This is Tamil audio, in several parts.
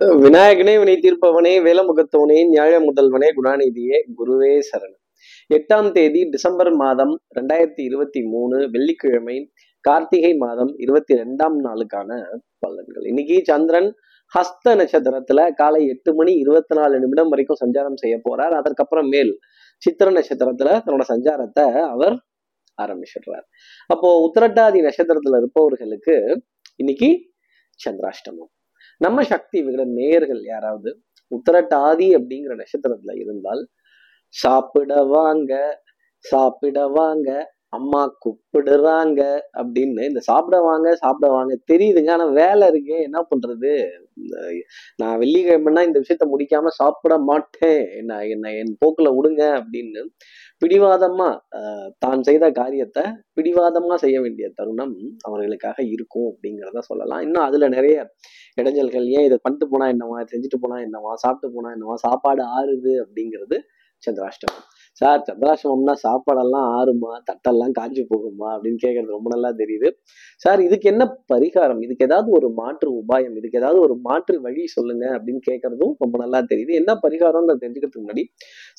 விநாயகனே வினை தீர்ப்பவனே வேலமுகத்தவனே நியாய முதல்வனே குணாநிதியே குருவே சரணன் எட்டாம் தேதி டிசம்பர் மாதம் ரெண்டாயிரத்தி இருபத்தி மூணு வெள்ளிக்கிழமை கார்த்திகை மாதம் இருபத்தி ரெண்டாம் நாளுக்கான பலன்கள். இன்னைக்கு சந்திரன் ஹஸ்த நட்சத்திரத்துல காலை எட்டு மணி இருபத்தி நாலு நிமிடம் வரைக்கும் சஞ்சாரம் செய்ய போறார். அதற்கப்புறம் மேல் சித்திர நட்சத்திரத்துல தன்னோட சஞ்சாரத்தை அவர் ஆரம்பிச்சிடுறார். அப்போ உத்திரட்டாதி நட்சத்திரத்துல இருப்பவர்களுக்கு இன்னைக்கு சந்திராஷ்டமம். நம்ம சக்தி விகிட நேயர்கள் யாராவது உத்தரட்டாதி அப்படிங்கிற நட்சத்திரத்துல இருந்தால் சாப்பிட வாங்க சாப்பிட வாங்க. அம்மா கூப்பிடுறாங்க அப்படின்னு இந்த சாப்பிட வாங்க சாப்பிட வாங்க தெரியுதுங்க ஆனா வேலை இருக்கு. என்ன பண்றது? நான் வெள்ளிக்கிழமைன்னா இந்த விஷயத்த முடிக்காம சாப்பிட மாட்டேன். என்ன என்ன என் போக்குல விடுங்க அப்படின்னு பிடிவாதமா தான் செய்த காரியத்தை பிடிவாதமா செய்ய வேண்டிய தருணம் அவர்களுக்காக இருக்கும் அப்படிங்கிறத சொல்லலாம். இன்னும் அதுல நிறைய இடைஞ்சல்கள் ஏன் இதை பண்ணிட்டு போனா என்னவா? செஞ்சுட்டு போனா என்னவா? சாப்பிட்டு போனா என்னவா? சாப்பாடு ஆறுது அப்படிங்கிறது சந்திராஷ்டமம். சார் சந்திராசிரமம்னா சாப்பாடெல்லாம் ஆறுமா தட்டெல்லாம் காஞ்சி போகுமா அப்படின்னு கேட்கறது ரொம்ப நல்லா தெரியுது. சார் இதுக்கு என்ன பரிகாரம்? இதுக்கு ஏதாவது ஒரு மாற்று உபாயம்? இதுக்கு ஏதாவது ஒரு மாற்று வழி சொல்லுங்க அப்படின்னு கேட்கறதும் ரொம்ப நல்லா தெரியுது. என்ன பரிகாரம்னு தெரிஞ்சுக்கிறதுக்கு முன்னாடி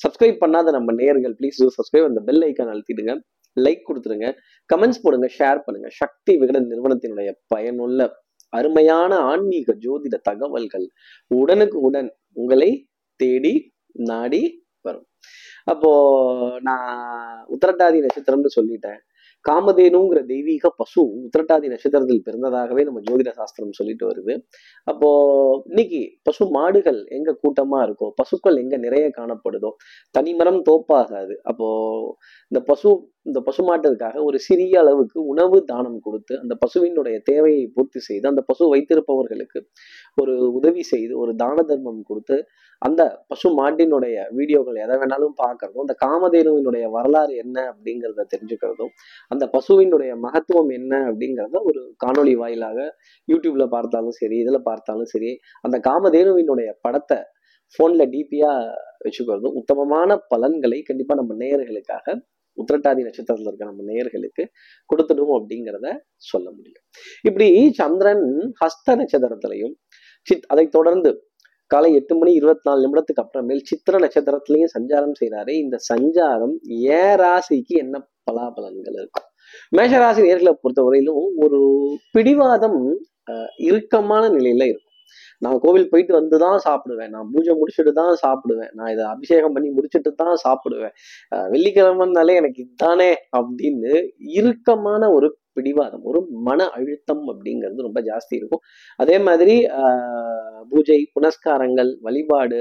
சப்ஸ்கிரைப் பண்ணாத நம்ம நேயர்கள் ப்ளீஸ் சப்ஸ்கிரைப் அந்த பெல் ஐக்கான் அழுத்திடுங்க. லைக் கொடுத்துருங்க கமெண்ட்ஸ் போடுங்க ஷேர் பண்ணுங்க. சக்தி விகடன் நிறுவனத்தினுடைய பயனுள்ள அருமையான ஆன்மீக ஜோதிட தகவல்கள் உடனுக்கு உடன் உங்களை தேடி நாடி அப்போ நான் உத்திரட்டாதி நட்சத்திரம்னு சொல்லிட்டேன். காமதேனுங்கிற தெய்வீக பசு உத்திரட்டாதி நட்சத்திரத்தில் பிறந்ததாகவே நம்ம ஜோதிட சாஸ்திரம் சொல்லிட்டு வருது. அப்போ இன்னைக்கு பசு மாடுகள் எங்க கூட்டமா இருக்கோ பசுக்கள் எங்க நிறைய காணப்படுதோ தனிமரம் தோப்பாகாது. அப்போ இந்த பசு இந்த பசுமாட்டிற்காக ஒரு சிறிய அளவுக்கு உணவு தானம் கொடுத்து அந்த பசுவினுடைய தேவையை பூர்த்தி செய்து அந்த பசு வைத்திருப்பவர்களுக்கு ஒரு உதவி செய்து ஒரு தான தர்மம் கொடுத்து அந்த பசு மாட்டினுடைய வீடியோக்கள் எதை வேணாலும் பார்க்கறதும் அந்த காமதேனுவினுடைய வரலாறு என்ன அப்படிங்கிறத தெரிஞ்சுக்கிறதும் அந்த பசுவினுடைய மகத்துவம் என்ன அப்படிங்கிறத ஒரு காணொளி வாயிலாக யூடியூப்ல பார்த்தாலும் சரி இதில் பார்த்தாலும் சரி அந்த காமதேனுவினுடைய படத்தை ஃபோனில் டிபியாக வச்சுக்கிறதும் உத்தமமான பலன்களை கண்டிப்பாக நம்ம நேயர்களுக்காக உத்திரட்டாதி நட்சத்திரத்தில் இருக்க நம்ம நேயர்களுக்கு கொடுத்துடும் அப்படிங்கிறத சொல்ல முடியும். இப்படி சந்திரன் ஹஸ்த நட்சத்திரத்திலையும் சித் அதை தொடர்ந்து காலை எட்டு மணி இருபத்தி நாலு நிமிடத்துக்கு அப்புறமேல் சித்திர நட்சத்திரத்திலையும் சஞ்சாரம் செய்கிறாரு இந்த சஞ்சாரம் ஏ ராசிக்கு என்ன பலாபலன்கள் இருக்கும்? மேஷராசி நேர்களை பொறுத்தவரையிலும் ஒரு பிடிவாதம் இறுக்கமான நிலையில இருக்கும். நான் கோவில் போயிட்டு வந்து தான் சாப்பிடுவேன். நான் பூஜை முடிச்சுட்டு தான் சாப்பிடுவேன். நான் இதை அபிஷேகம் பண்ணி முடிச்சுட்டு தான் சாப்பிடுவேன் வெள்ளிக்கிழமைனாலே எனக்கு இதுதானே அப்படின்னு இறுக்கமான ஒரு பிடிவாதம் ஒரு மன அழுத்தம் அப்படிங்கிறது ரொம்ப ஜாஸ்தி இருக்கும். அதே மாதிரி ஆஹ், பூஜை புனஸ்காரங்கள் வழிபாடு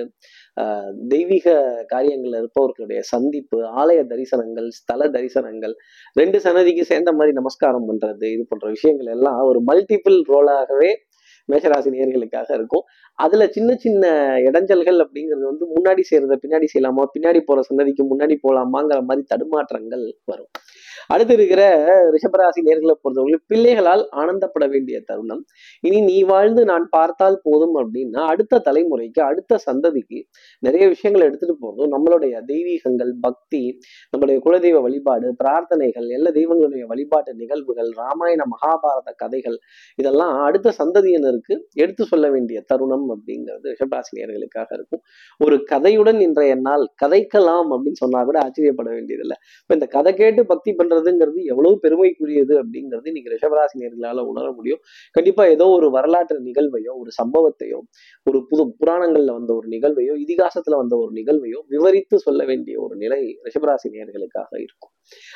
ஆஹ், தெய்வீக காரியங்கள்ல இருப்பவர்களுடைய சந்திப்பு ஆலய தரிசனங்கள் ஸ்தல தரிசனங்கள் ரெண்டு சன்னதிக்கு சேர்ந்த மாதிரி நமஸ்காரம் பண்றது இது போன்ற விஷயங்கள் எல்லாம் ஒரு மல்டிபிள் ரோலாகவே மேஷராசி நேர்களுக்காக இருக்கும். அதுல சின்ன சின்ன இடைஞ்சல்கள் அப்படிங்கிறது வந்து முன்னாடி செய்யறத பின்னாடி செய்யலாமா? பின்னாடி போற சன்னதிக்கு முன்னாடி போலாமாங்கிற மாதிரி தடுமாற்றங்கள் வரும். அடுத்து இருக்கிற ரிஷபராசி நேர்களை பொறுத்தவரை பிள்ளைகளால் ஆனந்தப்பட வேண்டிய தருணம். இனி நீ வாழ்ந்து நான் பார்த்தால் போதும் அப்படின்னா அடுத்த தலைமுறைக்கு அடுத்த சந்ததிக்கு நிறைய விஷயங்களை எடுத்துட்டு போதும் நம்மளுடைய தெய்வீகங்கள் பக்தி நம்மளுடைய குலதெய்வ வழிபாடு பிரார்த்தனைகள் எல்லா தெய்வங்களுடைய வழிபாட்டு நிகழ்வுகள் ராமாயண மகாபாரத கதைகள் இதெல்லாம் அடுத்த சந்ததியினருக்கு எடுத்து சொல்ல வேண்டிய தருணம் அப்படிங்கிறது ரிஷபராசினியர்களுக்காக இருக்கும். ஒரு கதையுடன் இன்றைய நாள் கதைக்கலாம் அப்படின்னு சொன்னா கூட ஆச்சரியப்பட வேண்டியதில்லை. இப்போ இந்த கதை கேட்டு பக்தி பண்றதுங்கிறது எவ்வளவு பெருமைக்குரியது அப்படிங்கிறது இன்னைக்கு ரிஷபராசினியர்களால உணர முடியும். கண்டிப்பா ஏதோ ஒரு வரலாற்று நிகழ்வையோ ஒரு சம்பவத்தையோ ஒரு புது புராணங்கள்ல வந்த ஒரு நிகழ்வையோ இதிகாசத்துல வந்த ஒரு நிகழ்வையோ விவரித்து சொல்ல வேண்டிய ஒரு நிலை ரிஷபராசி நேர்களுக்காக இருக்கும்.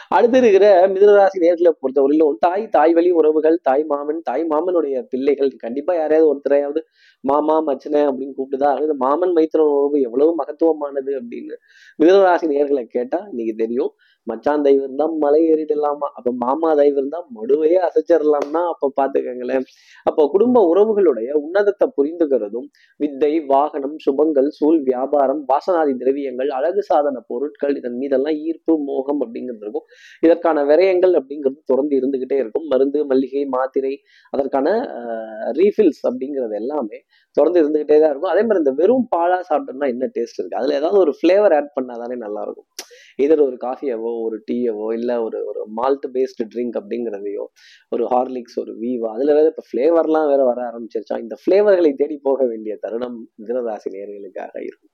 அடுத்து இருக்கிற மிதனராசி நேர்களை பொறுத்தவரையிலும் தாய் தாய் வழி உறவுகள் தாய் மாமன் தாய் மாமனுடைய பிள்ளைகள் கண்டிப்பா யாரையாவது ஒருத்தரையாவது மாமா மச்சனை அப்படின்னு கூப்பிட்டுதான் அதாவது மாமன் மைத்திர உறவு எவ்வளவு மகத்துவமானது அப்படின்னு மிதனராசி நேர்களை கேட்டா இன்னைக்கு தெரியும். மச்சான் தயவு இருந்தா மலை ஏறிடலாமா? அப்ப மாமா தயவு இருந்தா மடுவையே அசைச்சிடலாம்னா அப்ப பாத்துக்கங்களேன். அப்போ குடும்ப உறவுகளுடைய உன்னதத்தை புரிந்துகிறதும் வித்தை வாகனம் சுபங்கள் சூழ் வியாபாரம் வாசனாதி திரவியங்கள் அழகு சாதன பொருட்கள் இதன் மீதெல்லாம் ஈர்ப்பு மோகம் அப்படிங்கிறது இருக்கும். இதற்கான விரயங்கள் அப்படிங்கிறது தொடர்ந்து இருந்துகிட்டே இருக்கும். மருந்து மல்லிகை மாத்திரை அதற்கான ரீஃபில்ஸ் அப்படிங்கிறது எல்லாமே தொடர்ந்து இருந்துகிட்டே தான் இருக்கும். அதே மாதிரி இந்த வெறும் பாலா சாப்பிட்டோம்னா என்ன டேஸ்ட் இருக்கு? அதுல ஏதாவது ஒரு ஃபிளேவர் ஆட் பண்ணாதானே நல்லா இருக்கும். இதர் ஒரு காஃபியவோ ஒரு டீயவோ இல்லை ஒரு ஒரு மால்ட் பேஸ்டு ட்ரிங்க் அப்படிங்கிறதையோ ஒரு ஹார்லிக்ஸ் ஒரு வீவா அதில் வேறு இப்போ ஃப்ளேவர்லாம் வேற வர ஆரம்பிச்சிருச்சா இந்த ஃப்ளேவர்களை தேடி போக வேண்டிய தருணம் மிதனராசி நேர்களுக்காக இருக்கும்.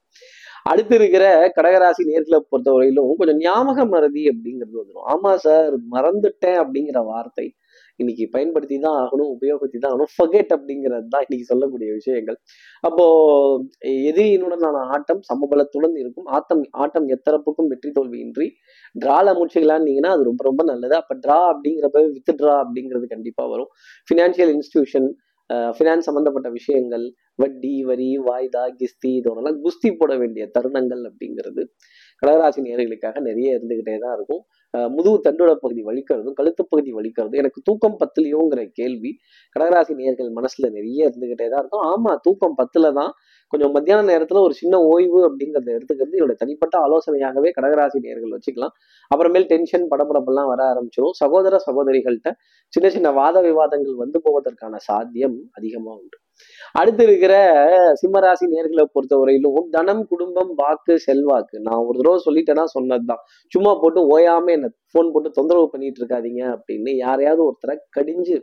அடுத்து இருக்கிற கடகராசி நேர்களை பொறுத்தவரையிலும் கொஞ்சம் ஞாபக மறதி அப்படிங்கிறது வந்துடும் ஆமா சார் மறந்துட்டேன் அப்படிங்கிற வார்த்தை இன்னைக்கு பயன்படுத்தி தான் ஆகணும் உபயோகத்தி தான் ஆகணும். ஃபகெட் அப்படிங்கிறது தான் இன்னைக்கு சொல்லக்கூடிய விஷயங்கள். அப்போ எதிரியினுடனான ஆட்டம்? சமபலத்துடன் இருக்கும். ஆட்டம் ஆட்டம் எத்தரப்புக்கும் வெற்றி தோல்வியின்றி. டிரால முடிச்சுக்கலான்னீங்கன்னா அது ரொம்ப ரொம்ப நல்லது. அப்போ டிரா அப்படிங்கிறப்ப வித் ட்ரா அப்படிங்கிறது கண்டிப்பாக வரும். ஃபினான்ஷியல் இன்ஸ்டியூஷன் ஃபினான்ஸ் சம்மந்தப்பட்ட விஷயங்கள் வட்டி வரி வாய்தா கிஸ்தி இதோடலாம் குஸ்தி போட வேண்டிய தருணங்கள் அப்படிங்கிறது கடகராசி நேர்களுக்காக நிறைய இருந்துகிட்டே தான் இருக்கும். முதுகு தண்டோட பகுதி வலிக்கிறதும் கழுத்து பகுதி வலிக்கிறதும் எனக்கு தூக்கம் பத்துலையோங்கிற கேள்வி கடகராசி நேர்கள் மனசுல நிறைய இருந்துகிட்டே தான் இருக்கும். ஆமா தூக்கம் பத்துல தான். கொஞ்சம் மத்தியான நேரத்துல ஒரு சின்ன ஓய்வு அப்படிங்கிறத எடுத்துக்கிறது என்னோட தனிப்பட்ட ஆலோசனையாகவே கடகராசி நேர்கள் வச்சுக்கலாம். அப்புறமேல் டென்ஷன் படபடப்பெல்லாம் வர ஆரம்பிச்சிடும் சகோதர சகோதரிகள்கிட்ட சின்ன சின்ன வாத விவாதங்கள் வந்து போவதற்கான சாத்தியம் அதிகமா உண்டு. அடுத்து இருக்கிற சிம்மராசி நேர்களை பொறுத்தவரையிலும் தனம் குடும்பம் வாக்கு செல்வாக்கு. நான் ஒரு தடவை சொல்லிட்டேன்னா சொன்னதுதான். சும்மா போட்டு ஓயாம என்ன ஃபோன் போட்டு தொந்தரவு பண்ணிட்டு இருக்காதீங்க அப்படின்னு யாரையாவது ஒருத்தரை கடிஞ்சு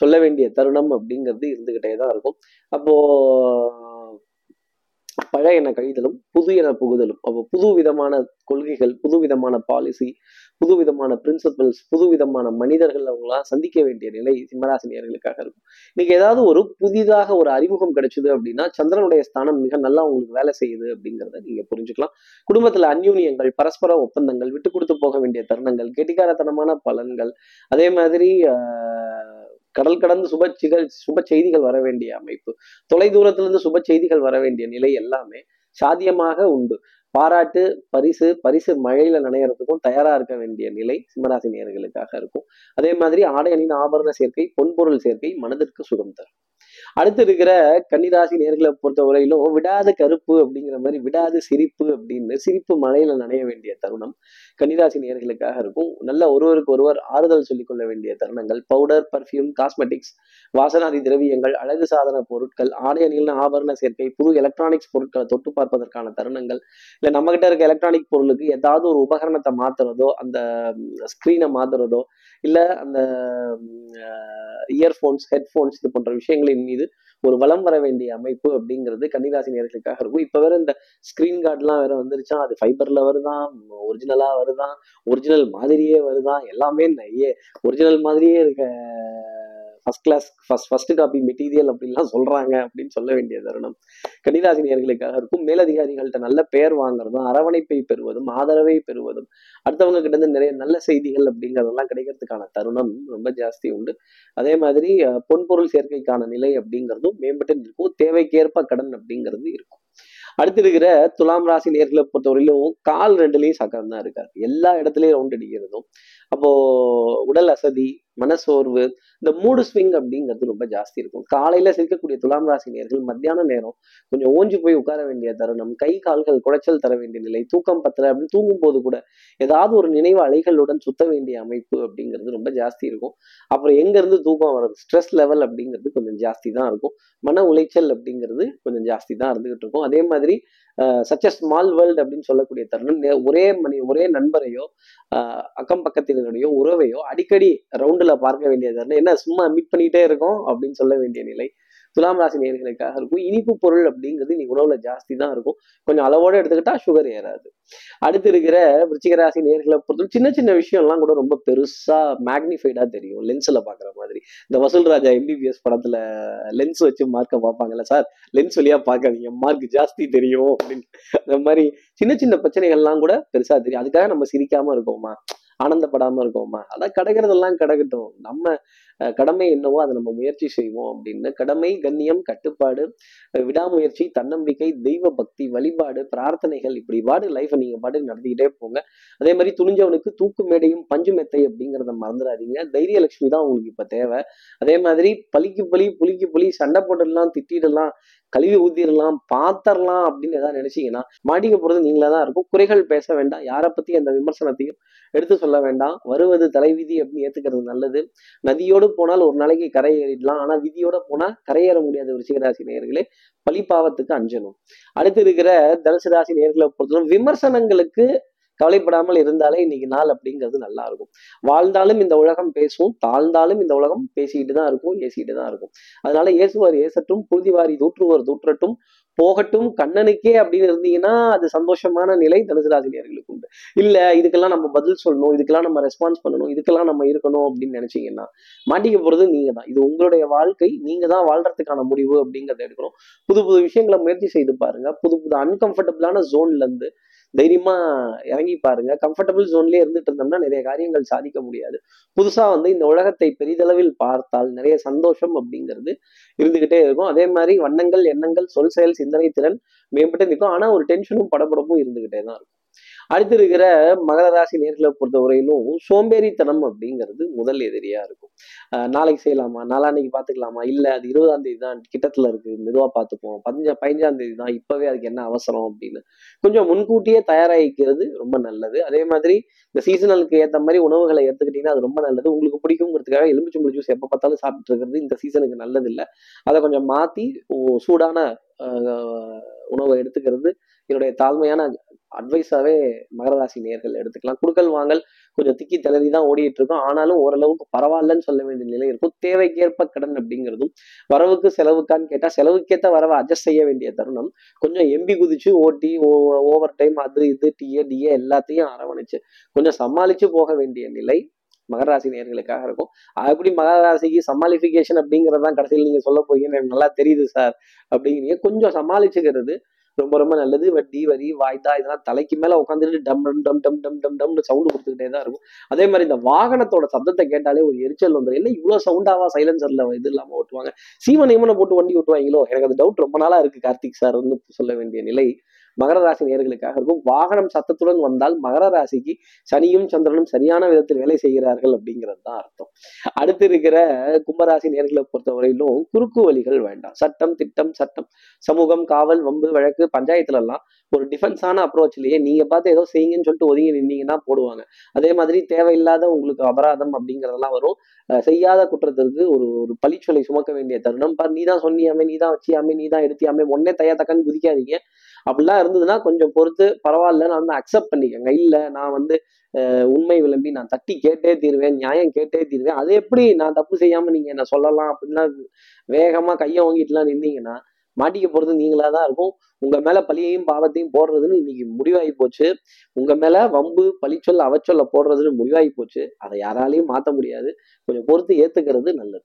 சொல்ல வேண்டிய தருணம் அப்படிங்கிறது இருந்துகிட்டே தான் இருக்கும். அப்போ பழைய என கழிதலும் புது என புகுதலும். அப்போ புது விதமான கொள்கைகள் புது விதமான பாலிசி புது விதமான பிரின்சிபல்ஸ் புது விதமான மனிதர்கள் அவங்களாம் சந்திக்க வேண்டிய நிலை சிம்மராசினியர்களுக்காக இருக்கும். இன்னைக்கு ஏதாவது ஒரு புதிதாக ஒரு அறிமுகம் கிடைச்சது அப்படின்னா சந்திரனுடைய ஸ்தானம் மிக நல்லா உங்களுக்கு வேலை செய்யுது அப்படிங்கிறத நீங்க புரிஞ்சுக்கலாம். குடும்பத்துல அந்யூன்யங்கள் பரஸ்பர ஒப்பந்தங்கள் விட்டு கொடுத்து போக வேண்டிய தருணங்கள் கெட்டிக்காரத்தனமான பலன்கள் அதே மாதிரி கடல் கடந்து சுப சுப செய்திகள் வர வேண்டிய அமைப்பு. தொலை தூரத்திலிருந்து சுப செய்திகள் வர வேண்டிய நிலை எல்லாமே சாத்தியமாக உண்டு. பாராட்டு பரிசு பரிசு மழையில நனையறதுக்கும் தயாரா இருக்க வேண்டிய நிலை சிம்மராசினியர்களுக்காக இருக்கும். அதே மாதிரி ஆடை அணியின் ஆபரண சேர்க்கை பொன்பொருள் சேர்க்கை மனதிற்கு சுகம் தரும். அடுத்து இருக்கிற கன்னிராசி நேர்களை பொறுத்தவரையிலும் விடாத கருப்பு அப்படிங்கிற மாதிரி விடாத சிரிப்பு அப்படின்னு சிரிப்பு மழையில நனைய வேண்டிய தருணம் கன்னிராசி நேர்களுக்காக இருக்கும். நல்ல ஒருவருக்கு ஒருவர் ஆறுதல் சொல்லிக்கொள்ள வேண்டிய தருணங்கள். பவுடர் பர்ஃப்யூம் காஸ்மெட்டிக்ஸ் வாசனாதி திரவியங்கள் அழகு சாதன பொருட்கள் ஆடை அணிகளின் ஆபரண சேர்க்கை புது எலக்ட்ரானிக்ஸ் பொருட்களை தொட்டு பார்ப்பதற்கான தருணங்கள். இல்லை நம்ம கிட்ட இருக்க எலக்ட்ரானிக் பொருளுக்கு ஏதாவது ஒரு உபகரணத்தை மாத்துறதோ அந்த ஸ்க்ரீனை மாத்துறதோ இல்லை அந்த இயர்ஃபோன்ஸ் ஹெட்ஃபோன்ஸ் இது போன்ற விஷயங்களை விஷயங்களின் மீது ஒரு வளம் வர வேண்டிய அமைப்பு அப்படிங்கிறது கன்னிராசி நேர்களுக்காக இருக்கும். இப்போ வேற இந்த ஸ்க்ரீன் கார்டெலாம் வேற வந்துருச்சா? அது ஃபைபர்ல வருதான் ஒரிஜினலா வருதான் ஒரிஜினல் மாதிரியே வருதான் எல்லாமே நிறைய ஒரிஜினல் மாதிரியே இருக்க first class first first copy material அப்படின்லாம் சொல்றாங்க அப்படின்னு சொல்ல வேண்டிய தருணம். கன்னிராசினியர்களுக்காக இருக்கும் மேலதிகாரிகள்கிட்ட நல்ல பெயர் வாங்குறதும் அரவணைப்பை பெறுவதும் ஆதரவை பெறுவதும் அடுத்தவங்க கிட்ட இருந்து நிறைய நல்ல செய்திகள் அப்படிங்கிறதெல்லாம் கிடைக்கிறதுக்கான தருணம் ரொம்ப ஜாஸ்தி உண்டு. அதே மாதிரி பொன்பொருள் சேர்க்கைக்கான நிலை அப்படிங்கிறதும் மேம்பட்டு இருக்கும் தேவைக்கேற்ப கடன் அப்படிங்கிறது இருக்கும். அடுத்து இருக்கிற துலாம் ராசி நேர்களை பொறுத்தவரையிலும் கால் ரெண்டுலேயும் சக்கரம் தான் இருக்காரு. எல்லா இடத்துலையும் ரவுண்ட் அடிக்கிறதும். அப்போ உடல் அசதி மனசோர்வு இந்த மூடு ஸ்விங் அப்படிங்கிறது ரொம்ப ஜாஸ்தி இருக்கும். காலையில சிரிக்கக்கூடிய துலாம் ராசி நேர்கள் மத்தியான நேரம் கொஞ்சம் ஓஞ்சு போய் உட்கார வேண்டிய தருணம் கை கால்கள் குடைச்சல் தர வேண்டிய நிலை தூக்கம் பத்தல அப்படின்னு தூங்கும் போது கூட ஏதாவது ஒரு நினைவு அலைகளுடன் சுத்த வேண்டிய அமைப்பு அப்படிங்கிறது ரொம்ப ஜாஸ்தி இருக்கும். அப்புறம் எங்க இருந்து தூக்கம் வர்றது? ஸ்ட்ரெஸ் லெவல் அப்படிங்கிறது கொஞ்சம் ஜாஸ்தி தான் இருக்கும். மன உளைச்சல் அப்படிங்கிறது கொஞ்சம் ஜாஸ்தி தான் இருந்துகிட்டு இருக்கும். அதே மாதிரி சச்ச ஸ்மால் வேர்ல்டு அப்படின்னு சொல்லக்கூடிய தருணம் ஒரே மணி ஒரே நண்பரையோ அக்கம் பக்கத்தினருடைய உறவையோ அடிக்கடி ரவுண்டுல பார்க்க வேண்டிய தருணம். என்ன சும்மா மீட் பண்ணிக்கிட்டே இருக்கோம் அப்படின்னு சொல்ல வேண்டிய நிலை. துலாம் ராசி நேர்களுக்காக இருக்கும். இனிப்பு பொருள் அப்படிங்கிறது நீ உணவுல ஜாஸ்தி தான் இருக்கும். கொஞ்சம் அளவோட எடுத்துக்கிட்டா சுகர் ஏறாது. அடுத்து இருக்கிற விருச்சிக ராசி நேர்களை பொறுத்தவரை சின்ன சின்ன விஷயம்லாம் கூட ரொம்ப பெருசா மேக்னிஃபைடா தெரியும். லென்ஸ்ல பாக்குற மாதிரி. இந்த வசூல் ராஜா எம்பிபிஎஸ் படத்துல லென்ஸ் வச்சு மார்க்க பார்ப்பாங்கல்ல சார் லென்ஸ் வழியா பார்க்காதீங்க. மார்க் ஜாஸ்தி தெரியும் அப்படின்னு. அந்த மாதிரி சின்ன சின்ன பிரச்சனைகள்லாம் கூட பெருசா தெரியும். அதுக்காக நம்ம சிரிக்காம இருக்கோமா? ஆனந்தப்படாம இருக்கோமா? அதான் கிடக்கிறதெல்லாம் கிடக்கட்டும் நம்ம கடமை என்னவோ அதை நம்ம முயற்சி செய்வோம் அப்படின்னு. கடமை கண்ணியம் கட்டுப்பாடு விடாமுயற்சி தன்னம்பிக்கை தெய்வ பக்தி வழிபாடு பிரார்த்தனைகள் இப்படி பாடு லைஃப்பை நீங்க பாட்டு நடத்திக்கிட்டே போங்க. அதே மாதிரி துணிஞ்சவனுக்கு தூக்கு மேடையும் பஞ்சு மெத்தை அப்படிங்கிறத மறந்துடாதீங்க. தைரியலட்சுமி தான் உங்களுக்கு இப்ப தேவை. அதே மாதிரி பலிக்கு பலி புளிக்கு புலி சண்டை போட்டுடலாம் திட்டிடலாம் கழுவி ஊத்திடலாம் பாத்திரலாம் அப்படின்னு ஏதாவது நினைச்சீங்கன்னா மாட்டிக்க போறது நீங்களா தான் இருக்கும். குறைகள் பேச வேண்டாம். யாரை பத்தி அந்த விமர்சனத்தையும் எடுத்து சொல்ல வேண்டாம். வருவது தலைவிதி அப்படின்னு ஏத்துக்கிறது நல்லது. நதியோடு போனால் ஒரு நாளைக்கு கரை ஏறிடலாம். ஆனா விதியோட போனா கரையேற முடியாத ஒரு சிகராசி நேயர்களே பழிப்பாவத்துக்கு அஞ்சணும். அடுத்து இருக்கிற தனுசு ராசி நேர்களை பொறுத்தவரை விமர்சனங்களுக்கு கவலைப்படாமல் இருந்தாலே இன்னைக்கு நாள் அப்படிங்கிறது நல்லா இருக்கும். வாழ்ந்தாலும் இந்த உலகம் பேசும் தாழ்ந்தாலும் இந்த உலகம் பேசிக்கிட்டு தான் இருக்கும் ஏசிக்கிட்டு தான் இருக்கும். அதனால இயேசுவார் ஏசட்டும் புழுதிவாரி தூற்றுவார் தூற்றட்டும் போகட்டும் கண்ணனுக்கே அப்படின்னு இருந்தீங்கன்னா அது சந்தோஷமான நிலை தனுசு ராசினியர்களுக்கு உண்டு. இல்ல இதுக்கெல்லாம் நம்ம பதில் சொல்லணும் இதுக்கெல்லாம் நம்ம ரெஸ்பான்ஸ் பண்ணணும் இதுக்கெல்லாம் நம்ம இருக்கணும் அப்படின்னு நினைச்சீங்கன்னா மாட்டிக்க போறது நீங்க தான். இது உங்களுடைய வாழ்க்கை நீங்க தான் வாழ்றதுக்கான முடிவு அப்படிங்கிறத எடுக்கணும். புது புது விஷயங்களை முயற்சி செய்து பாருங்க. புது புது அன்கம்ஃபர்டபுளான ஜோன்ல இருந்து தைரியமா இறங்கி பாருங்க. கம்ஃபர்டபுள் ஜோன்லயே இருந்துட்டு இருந்தோம்னா நிறைய காரியங்கள் சாதிக்க முடியாது. புதுசா வந்து இந்த உலகத்தை பெரிதளவில் பார்த்தால் நிறைய சந்தோஷம் அப்படிங்கிறது இருந்துகிட்டே இருக்கும். அதே மாதிரி வண்ணங்கள் எண்ணங்கள் சொல் செயல் சிந்தனை திறன் மேம்பட்டு நிற்கும். ஆனா ஒரு டென்ஷனும் படபடப்பும் இருந்துகிட்டே தான் இருக்கும். அடுத்து இருக்கிற மகர ராசி நேர்களை பொறுத்தவரையிலும் சோம்பேறித்தனம் அப்படிங்கிறது முதல் எதிரியா இருக்கும். நாளைக்கு செய்யலாமா? நாளான்னைக்கு பாத்துக்கலாமா? இல்ல அது இருபதாம் தேதி தான் கிட்டத்துல இருக்கு. மெதுவா பாத்துப்போம் பதினஞ்சா பதினஞ்சாம் தேதி தான். இப்பவே அதுக்கு என்ன அவசரம் அப்படின்னு. கொஞ்சம் முன்கூட்டியே தயாராகிக்கிறது ரொம்ப நல்லது. அதே மாதிரி இந்த சீசனலுக்கு ஏத்த மாதிரி உணவுகளை எடுத்துக்கிட்டீங்கன்னா அது ரொம்ப நல்லது. உங்களுக்கு பிடிக்குங்கிறதுக்காக எலுமிச்சம்பழி ஜூஸ் எப்ப பார்த்தாலும் சாப்பிட்டு இருக்கிறது இந்த சீசனுக்கு நல்லது இல்லை அதை கொஞ்சம் மாத்தி சூடான உணவை எடுத்துக்கிறது என்னுடைய தாழ்மையான அட்வைஸாகவே மகர ராசி நேர்கள் எடுத்துக்கலாம். குடுக்கல் வாங்கல் கொஞ்சம் திக்கி திணறி தான் ஓடிட்டு இருக்கோம் ஆனாலும் ஓரளவுக்கு பரவாயில்லன்னு சொல்ல வேண்டிய நிலை இருக்கும். தேவைக்கேற்ப கடன் அப்படிங்கிறதும் வரவுக்கு செலவுக்கான்னு கேட்டால் செலவுக்கேற்ற வரவை அட்ஜஸ்ட் செய்ய வேண்டிய தருணம். கொஞ்சம் எம்பி குதிச்சு ஓட்டி ஓவர் டைம் அது இது டிஏ டிஏ எல்லாத்தையும் அரவணைச்சு கொஞ்சம் சமாளிச்சு போக வேண்டிய நிலை மகராசி நேர்களுக்காக இருக்கும். அப்படி மகராசிக்கு சமாளிஃபிகேஷன் அப்படிங்கிறது தான் கடைசியில் நீங்க சொல்ல போகிறீங்க எனக்கு நல்லா தெரியுது சார். அப்படிங்கிறீங்க. கொஞ்சம் சமாளிச்சுக்கிறது ரொம்ப ரொம்ப நல்லது. வட்டி வரி வாய்தா இதெல்லாம் தலைக்கு மேல உட்காந்துட்டு டம் டம் டம் டம் டம் டம் டம்னு சவுண்டு கொடுத்துக்கிட்டே தான் இருக்கும். அதே மாதிரி இந்த வாகனத்தோட சத்தத்தை கேட்டாலே ஒரு எரிச்சல் வந்துடும் என்ன இவ்வளவு சவுண்டாவா சைலன்சர்ல இது இல்லாம ஓட்டுவாங்க. சீவன் நியமனம் போட்டு வண்டி ஓட்டுவாங்களோ? எனக்கு அந்த டவுட் ரொம்ப நாளா இருக்கு கார்த்திக் சார் வந்து சொல்ல வேண்டிய நிலை மகர ராசி நேர்களுக்காக இருக்கும். வாகனம் சத்தத்துடன் வந்தால் மகர ராசிக்கு சனியும் சந்திரனும் சரியான விதத்தில் வேலை செய்கிறார்கள் அப்படிங்கிறது தான் அர்த்தம். அடுத்து இருக்கிற கும்பராசி நேர்களை பொறுத்தவரையிலும் குறுக்கு வழிகள் வேண்டாம். சட்டம் திட்டம் சட்டம். சமூகம் காவல் வம்பு வழக்கு பஞ்சாயத்துல எல்லாம் ஒரு டிஃபென்ஸான அப்ரோச்லயே நீங்க பார்த்து ஏதோ செய்யுங்கன்னு சொல்லிட்டு ஒதுங்கி நின்னீங்கன்னா போடுவாங்க. அதே மாதிரி தேவையில்லாத உங்களுக்கு அபராதம் அப்படிங்கறதெல்லாம் வரும். செய்யாத குற்றத்திற்கு ஒரு ஒரு பழிச்சொலை சுமக்க வேண்டிய தருணம். பார் நீ தான் சொன்னியாமே நீ தான் வச்சியாமே நீ தான் எடுத்தியாமே ஒன்னே தயா தக்கன்னு குதிக்காதீங்க. அப்படிலாம் இருந்ததுன்னா கொஞ்சம் பொறுத்து பரவாயில்ல நான் வந்து அக்செப்ட் பண்ணிக்கங்க. இல்லை நான் வந்து உண்மை விளம்பி நான் தட்டி கேட்டே தீருவேன் நியாயம் கேட்டே தீருவேன். அது எப்படி நான் தப்பு செய்யாம நீங்க என்ன சொல்லலாம் அப்படின்னா வேகமா கையை வாங்கிட்டுலாம் நின்னீங்கன்னா மாட்டிக்க போறது நீங்களா தான் இருக்கும். உங்க மேல பழியையும் பாவத்தையும் போடுறதுன்னு இன்னைக்கு முடிவாகி போச்சு. உங்க மேல வம்பு பழிச்சொல்ல அவச்சொல்ல போடுறதுன்னு முடிவாகி போச்சு. அதை யாராலையும் மாற்ற முடியாது. கொஞ்சம் பொறுத்து ஏத்துக்கிறது நல்லது.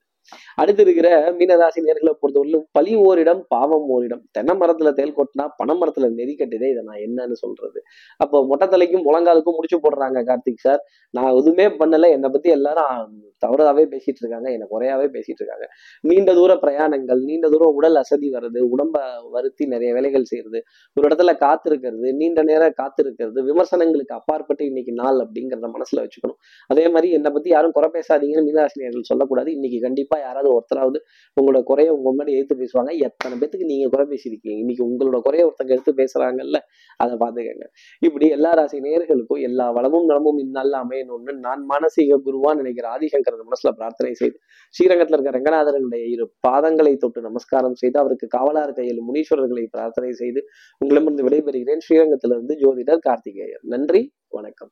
அடுத்து இருக்கிற மீனராசி நேர்களை பொறுத்தவரையிலும் பழி ஓரிடம் பாவம் ஓரிடம். தென்னை மரத்துல தேல் கொட்டினா பனை மரத்துல நெறி கட்டுதே இதை நான் என்னன்னு சொல்றது. அப்போ மொட்டை தலைக்கும் முழங்காலுக்கும் முடிச்சு போடுறாங்க கார்த்திக் சார். நான் எதுவுமே பண்ணல. என்னை பத்தி எல்லாரும் தவறாவே பேசிட்டு இருக்காங்க. என்னை குறையாவே பேசிட்டு இருக்காங்க. நீண்ட தூர பிரயாணங்கள் நீண்ட தூரம் உடல் அசதி வர்றது உடம்ப வருத்தி நிறைய வேலைகள் செய்யறது ஒரு இடத்துல காத்திருக்கிறது நீண்ட நேரம் காத்திருக்கிறது விமர்சனங்களுக்கு அப்பாற்பட்டு இன்னைக்கு நாள் அப்படிங்கிறத மனசுல வச்சுக்கணும். அதே மாதிரி என்னை பத்தி யாரும் குறை பேசாதீங்கன்னு மீனராசினியர்கள் சொல்லக்கூடாது. இன்னைக்கு கண்டிப்பா யாராவது ஒருத்தராவது உங்களோட குறைய உங்க முன்னாடி எடுத்து பேசுவாங்க. எத்தனை பேத்துக்கு நீங்க குறை பேசியிருக்கீங்க? இன்னைக்கு உங்களோட குறைய ஒருத்தங்க எடுத்து பேசுறாங்கல்ல அதை பாத்துக்கங்க இப்படி எல்லா ராசி நேர்களுக்கும் எல்லா வளமும் நலமும் இந்நாள்ல அமையணும்னு நான் மானசீக குருவான்னு நினைக்கிற ஆதிசங்கர மனசுல பிரார்த்தனை செய்து ஸ்ரீரங்கத்துல இருக்க ரங்கநாதரனுடைய இரு பாதங்களை தொட்டு நமஸ்காரம் செய்து அவருக்கு காவலார் கையில் முனீஸ்வரர்களை பிரார்த்தனை செய்து உங்களிடமிருந்து விடைபெறுகிறேன். ஸ்ரீரங்கத்திலிருந்து ஜோதிடர் கார்த்திகேயன். நன்றி வணக்கம்.